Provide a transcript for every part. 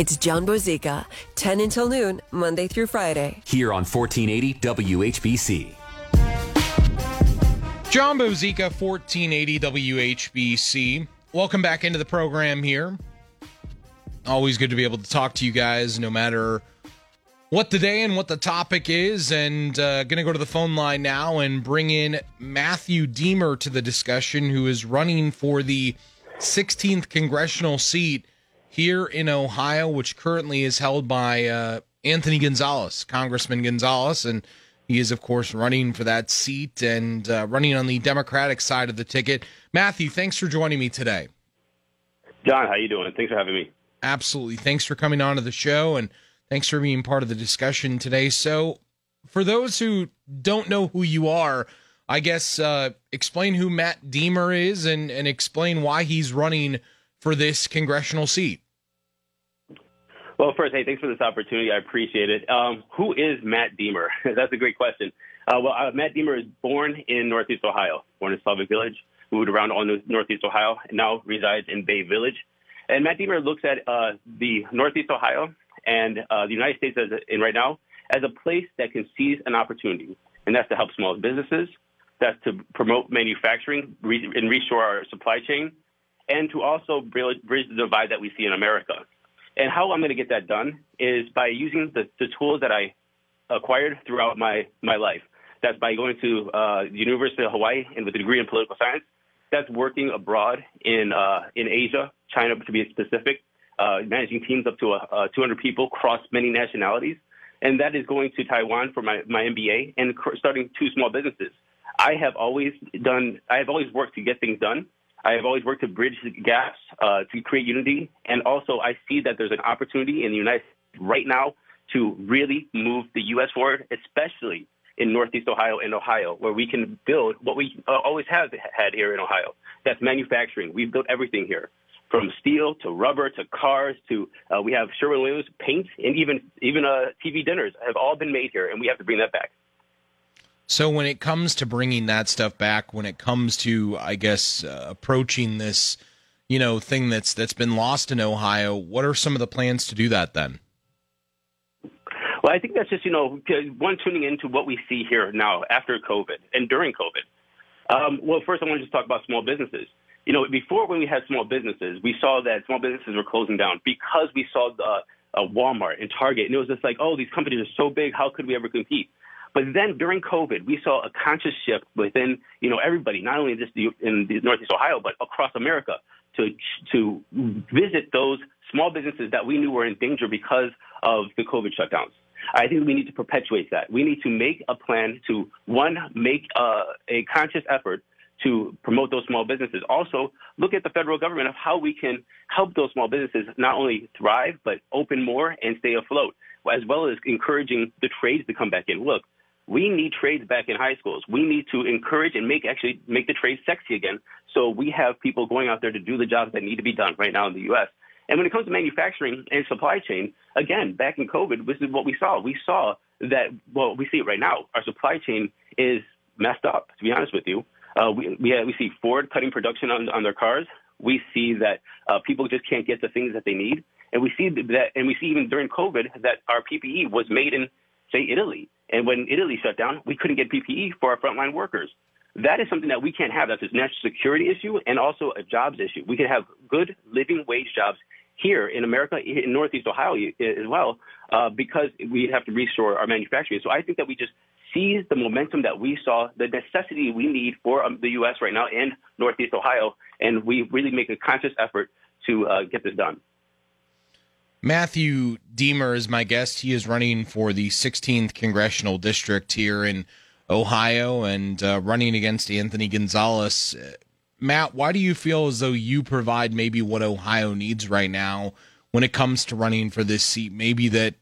It's John Bozica, 10 until noon, Monday through Friday. Here on 1480 WHBC. John Bozica, 1480 WHBC. Welcome back into the program here. Always good to be able to talk to you guys no matter what the day and what the topic is. And uh, going to go to the phone line now and bring in Matthew Diemer to the discussion, who is running for the 16th congressional seat here in Ohio, which currently is held by uh, Anthony Gonzalez, Congressman Gonzalez. And he is, of course, running for that seat and uh, running on the Democratic side of the ticket. Matthew, thanks for joining me today. John, how you doing? Thanks for having me. Absolutely. Thanks for coming on to the show and thanks for being part of the discussion today. So, for those who don't know who you are, I guess uh, explain who Matt Diemer is and, and explain why he's running for this congressional seat. Well, first, hey, thanks for this opportunity. I appreciate it. Um, who is Matt Diemer? That's a great question. Uh, well, uh, Matt Diemer is born in Northeast Ohio, born in Slavic Village, moved around all Northeast Ohio, and now resides in Bay Village. And Matt Diemer looks at uh, the Northeast Ohio and uh, the United States as in right now as a place that can seize an opportunity, and that's to help small businesses, that's to promote manufacturing re- and restore our supply chain, and to also bridge the divide that we see in America. And how I'm going to get that done is by using the, the tools that I acquired throughout my, my life. That's by going to uh, the University of Hawaii and with a degree in political science. That's working abroad in uh, in Asia, China to be specific, uh, managing teams up to uh, 200 people across many nationalities. And that is going to Taiwan for my, my MBA and starting two small businesses. I have always done, I have always worked to get things done. I have always worked to bridge gaps, uh, to create unity. And also, I see that there's an opportunity in the United States right now to really move the U.S. forward, especially in Northeast Ohio and Ohio, where we can build what we uh, always have had here in Ohio. That's manufacturing. We've built everything here, from steel to rubber to cars to uh, we have Sherwin-Williams paint and even even uh, TV dinners have all been made here, and we have to bring that back. So when it comes to bringing that stuff back, when it comes to, I guess, uh, approaching this, you know, thing that's that's been lost in Ohio, what are some of the plans to do that then? Well, I think that's just you know one tuning into what we see here now after COVID and during COVID. Um, well, first I want to just talk about small businesses. You know, before when we had small businesses, we saw that small businesses were closing down because we saw the uh, Walmart and Target, and it was just like, oh, these companies are so big, how could we ever compete? But then during COVID, we saw a conscious shift within, you know, everybody, not only just in the Northeast Ohio, but across America to, to visit those small businesses that we knew were in danger because of the COVID shutdowns. I think we need to perpetuate that. We need to make a plan to, one, make uh, a conscious effort to promote those small businesses. Also, look at the federal government of how we can help those small businesses not only thrive, but open more and stay afloat, as well as encouraging the trades to come back in. Look, we need trades back in high schools. We need to encourage and make actually make the trades sexy again. So we have people going out there to do the jobs that need to be done right now in the U.S. And when it comes to manufacturing and supply chain, again, back in COVID, this is what we saw. We saw that, well, we see it right now. Our supply chain is messed up, to be honest with you. Uh, we, we, we see Ford cutting production on, on their cars. We see that uh, people just can't get the things that they need. And we see that, and we see even during COVID that our PPE was made in, say, Italy. And when Italy shut down, we couldn't get PPE for our frontline workers. That is something that we can't have. That's a national security issue and also a jobs issue. We can have good living wage jobs here in America, in Northeast Ohio as well, uh, because we have to restore our manufacturing. So I think that we just seize the momentum that we saw, the necessity we need for um, the U.S. right now in Northeast Ohio, and we really make a conscious effort to uh, get this done. Matthew Diemer is my guest. He is running for the 16th congressional district here in Ohio and uh, running against Anthony Gonzalez. Matt, why do you feel as though you provide maybe what Ohio needs right now when it comes to running for this seat? Maybe that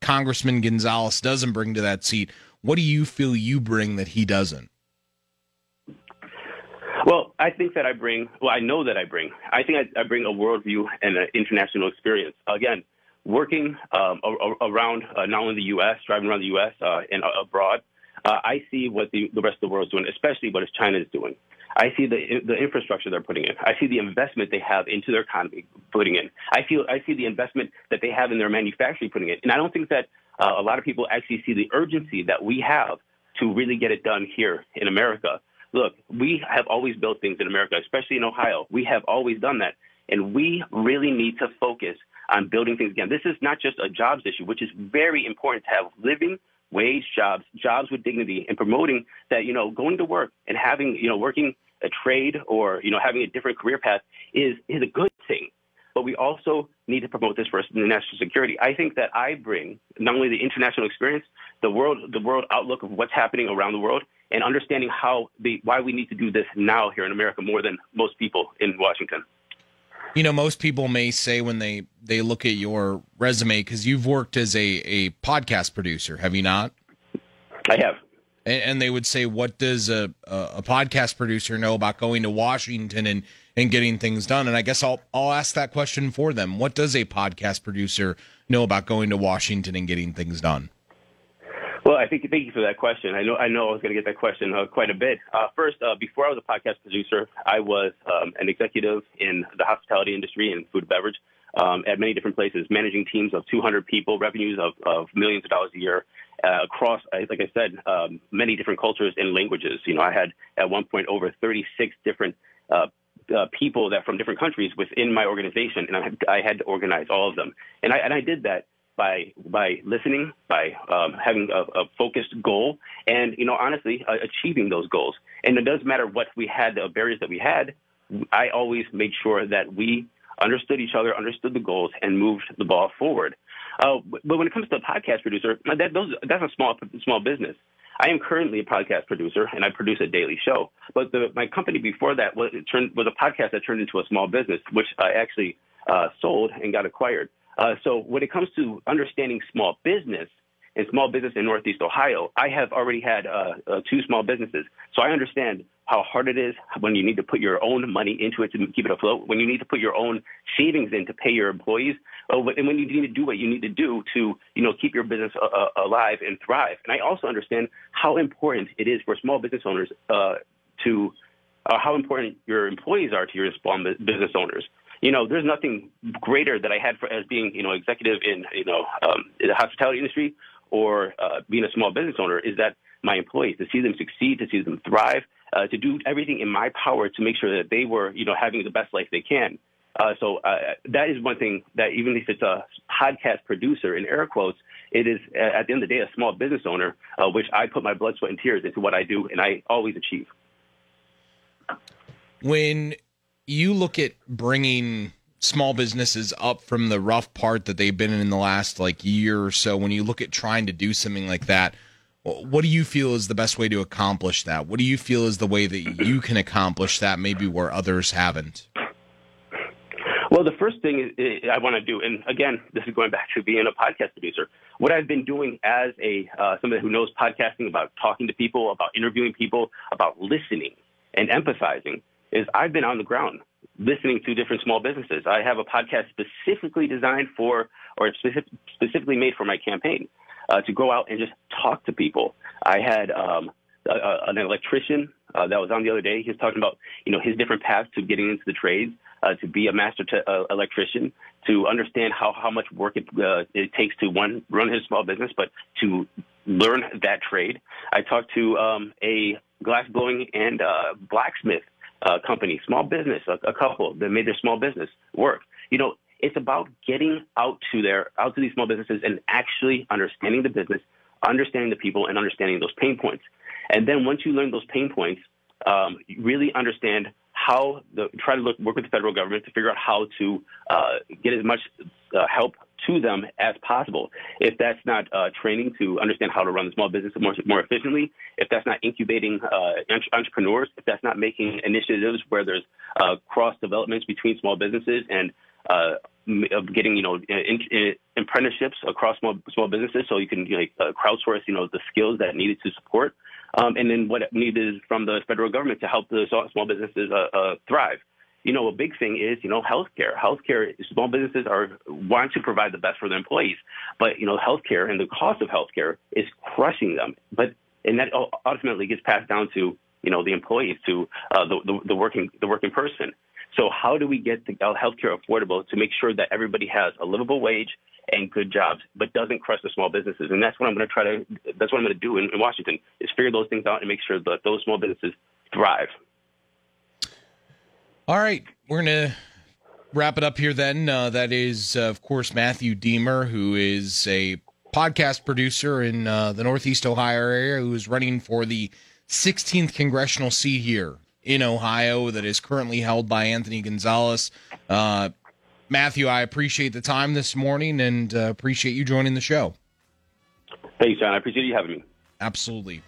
Congressman Gonzalez doesn't bring to that seat. What do you feel you bring that he doesn't? Well, I think that I bring, well, I know that I bring, I think I, I bring a worldview and an international experience. Again, working um, around uh, not only the U.S., driving around the U.S. Uh, and uh, abroad, uh, I see what the, the rest of the world is doing, especially what China is doing. I see the the infrastructure they're putting in. I see the investment they have into their economy putting in. I feel I see the investment that they have in their manufacturing putting in. And I don't think that uh, a lot of people actually see the urgency that we have to really get it done here in America. Look, we have always built things in America, especially in Ohio. We have always done that. And we really need to focus on building things again. This is not just a jobs issue, which is very important to have living wage jobs, jobs with dignity, and promoting that, you know, going to work and having, you know, working a trade or, you know, having a different career path is, is a good thing. But we also need to promote this for national security. I think that I bring not only the international experience, the world, the world outlook of what's happening around the world, and understanding how the why we need to do this now here in America more than most people in Washington. You know, most people may say when they they look at your resume because you've worked as a a podcast producer, have you not? I have. And, and they would say, "What does a, a a podcast producer know about going to Washington and and getting things done?" And I guess I'll I'll ask that question for them. What does a podcast producer know about going to Washington and getting things done? Well, I think thank you for that question. I know I know I was going to get that question uh, quite a bit. Uh, first, uh, before I was a podcast producer, I was um, an executive in the hospitality industry and food and beverage um, at many different places, managing teams of 200 people, revenues of, of millions of dollars a year uh, across, like I said, um, many different cultures and languages. You know, I had at one point over 36 different uh, uh, people that from different countries within my organization, and I had, I had to organize all of them. And I, and I did that by by listening, by um, having a, a, focused goal, and you know, honestly, uh, achieving those goals. And it doesn't matter what we had, the barriers that we had. I always made sure that we understood each other, understood the goals, and moved the ball forward. Uh, but when it comes to a podcast producer, that, those, that's a small small business. I am currently a podcast producer, and I produce a daily show. But the, my company before that was, turned, was a podcast that turned into a small business, which I actually uh, sold and got acquired. Uh, so when it comes to understanding small business and small business in Northeast Ohio, I have already had uh, uh, two small businesses. So I understand how hard it is when you need to put your own money into it to keep it afloat, when you need to put your own savings in to pay your employees, uh, and when you need to do what you need to do to, you know, keep your business uh, uh, alive and thrive. And I also understand how important it is for small business owners to how important your employees are to your small business owners you know, there's nothing greater that I had for as being, you know, executive in, you know, um, in the hospitality industry or uh, being a small business owner is that my employees to see them succeed, to see them thrive, uh, to do everything in my power to make sure that they were, you know, having the best life they can. Uh, so uh, that is one thing that even if it's a podcast producer in air quotes, it is at the end of the day a small business owner, uh, which I put my blood, sweat, and tears into what I do, and I always achieve. When you look at bringing small businesses up from the rough part that they've been in, in the last like year or so when you look at trying to do something like that what do you feel is the best way to accomplish that? What do you feel is the way that you can accomplish that maybe where others haven't? Well the first thing i want to do and again this is going back to being a podcast producer. What i've been doing as a uh, somebody who knows podcasting about talking to people about interviewing people about listening and empathizing is I've been on the ground listening to different small businesses. I have a podcast specifically designed for or specific, specifically made for my campaign uh, to go out and just talk to people. I had um, a, a, an electrician uh, that was on the other day. He was talking about you know his different paths to getting into the trades, uh, to be a master uh, electrician, to understand how how much work it, uh, it takes to one run his small business, but to learn that trade. I talked to um, a glass blowing and uh, blacksmith uh, company, small business, a, a couple that made their small business work. You know, it's about getting out to their out to these small businesses and actually understanding the business, understanding the people, and understanding those pain points. And then once you learn those pain points, um, really understand how the try to look work with the federal government to figure out how to uh, get as much uh, help to them as possible. If that's not uh, training to understand how to run the small business more, more efficiently, if that's not incubating uh, entrepreneurs, if that's not making initiatives where there's uh, cross developments between small businesses and uh, getting you know in, in apprenticeships across small small businesses, so you can you know, uh, crowdsource you know the skills that needed to support, um, and then what needed from the federal government to help the small businesses uh, thrive you know, a big thing is, you know, healthcare. Healthcare, small businesses are want to provide the best for their employees, but you know, healthcare and the cost of healthcare is crushing them. But and that ultimately gets passed down to you know, the employees to uh, the, the, the working the working person. So how do we get the healthcare affordable to make sure that everybody has a livable wage and good jobs, but doesn't crush the small businesses? And that's what I'm going to try to. That's what I'm going to do in, in Washington is figure those things out and make sure that those small businesses thrive. All right, we're going to wrap it up here then. Uh, that is, uh, of course, Matthew Diemer, who is a podcast producer in uh, the Northeast Ohio area, who is running for the 16th congressional seat here in Ohio that is currently held by Anthony Gonzalez. Uh, Matthew, I appreciate the time this morning and uh, appreciate you joining the show. Thanks, John. I appreciate you having me. Absolutely.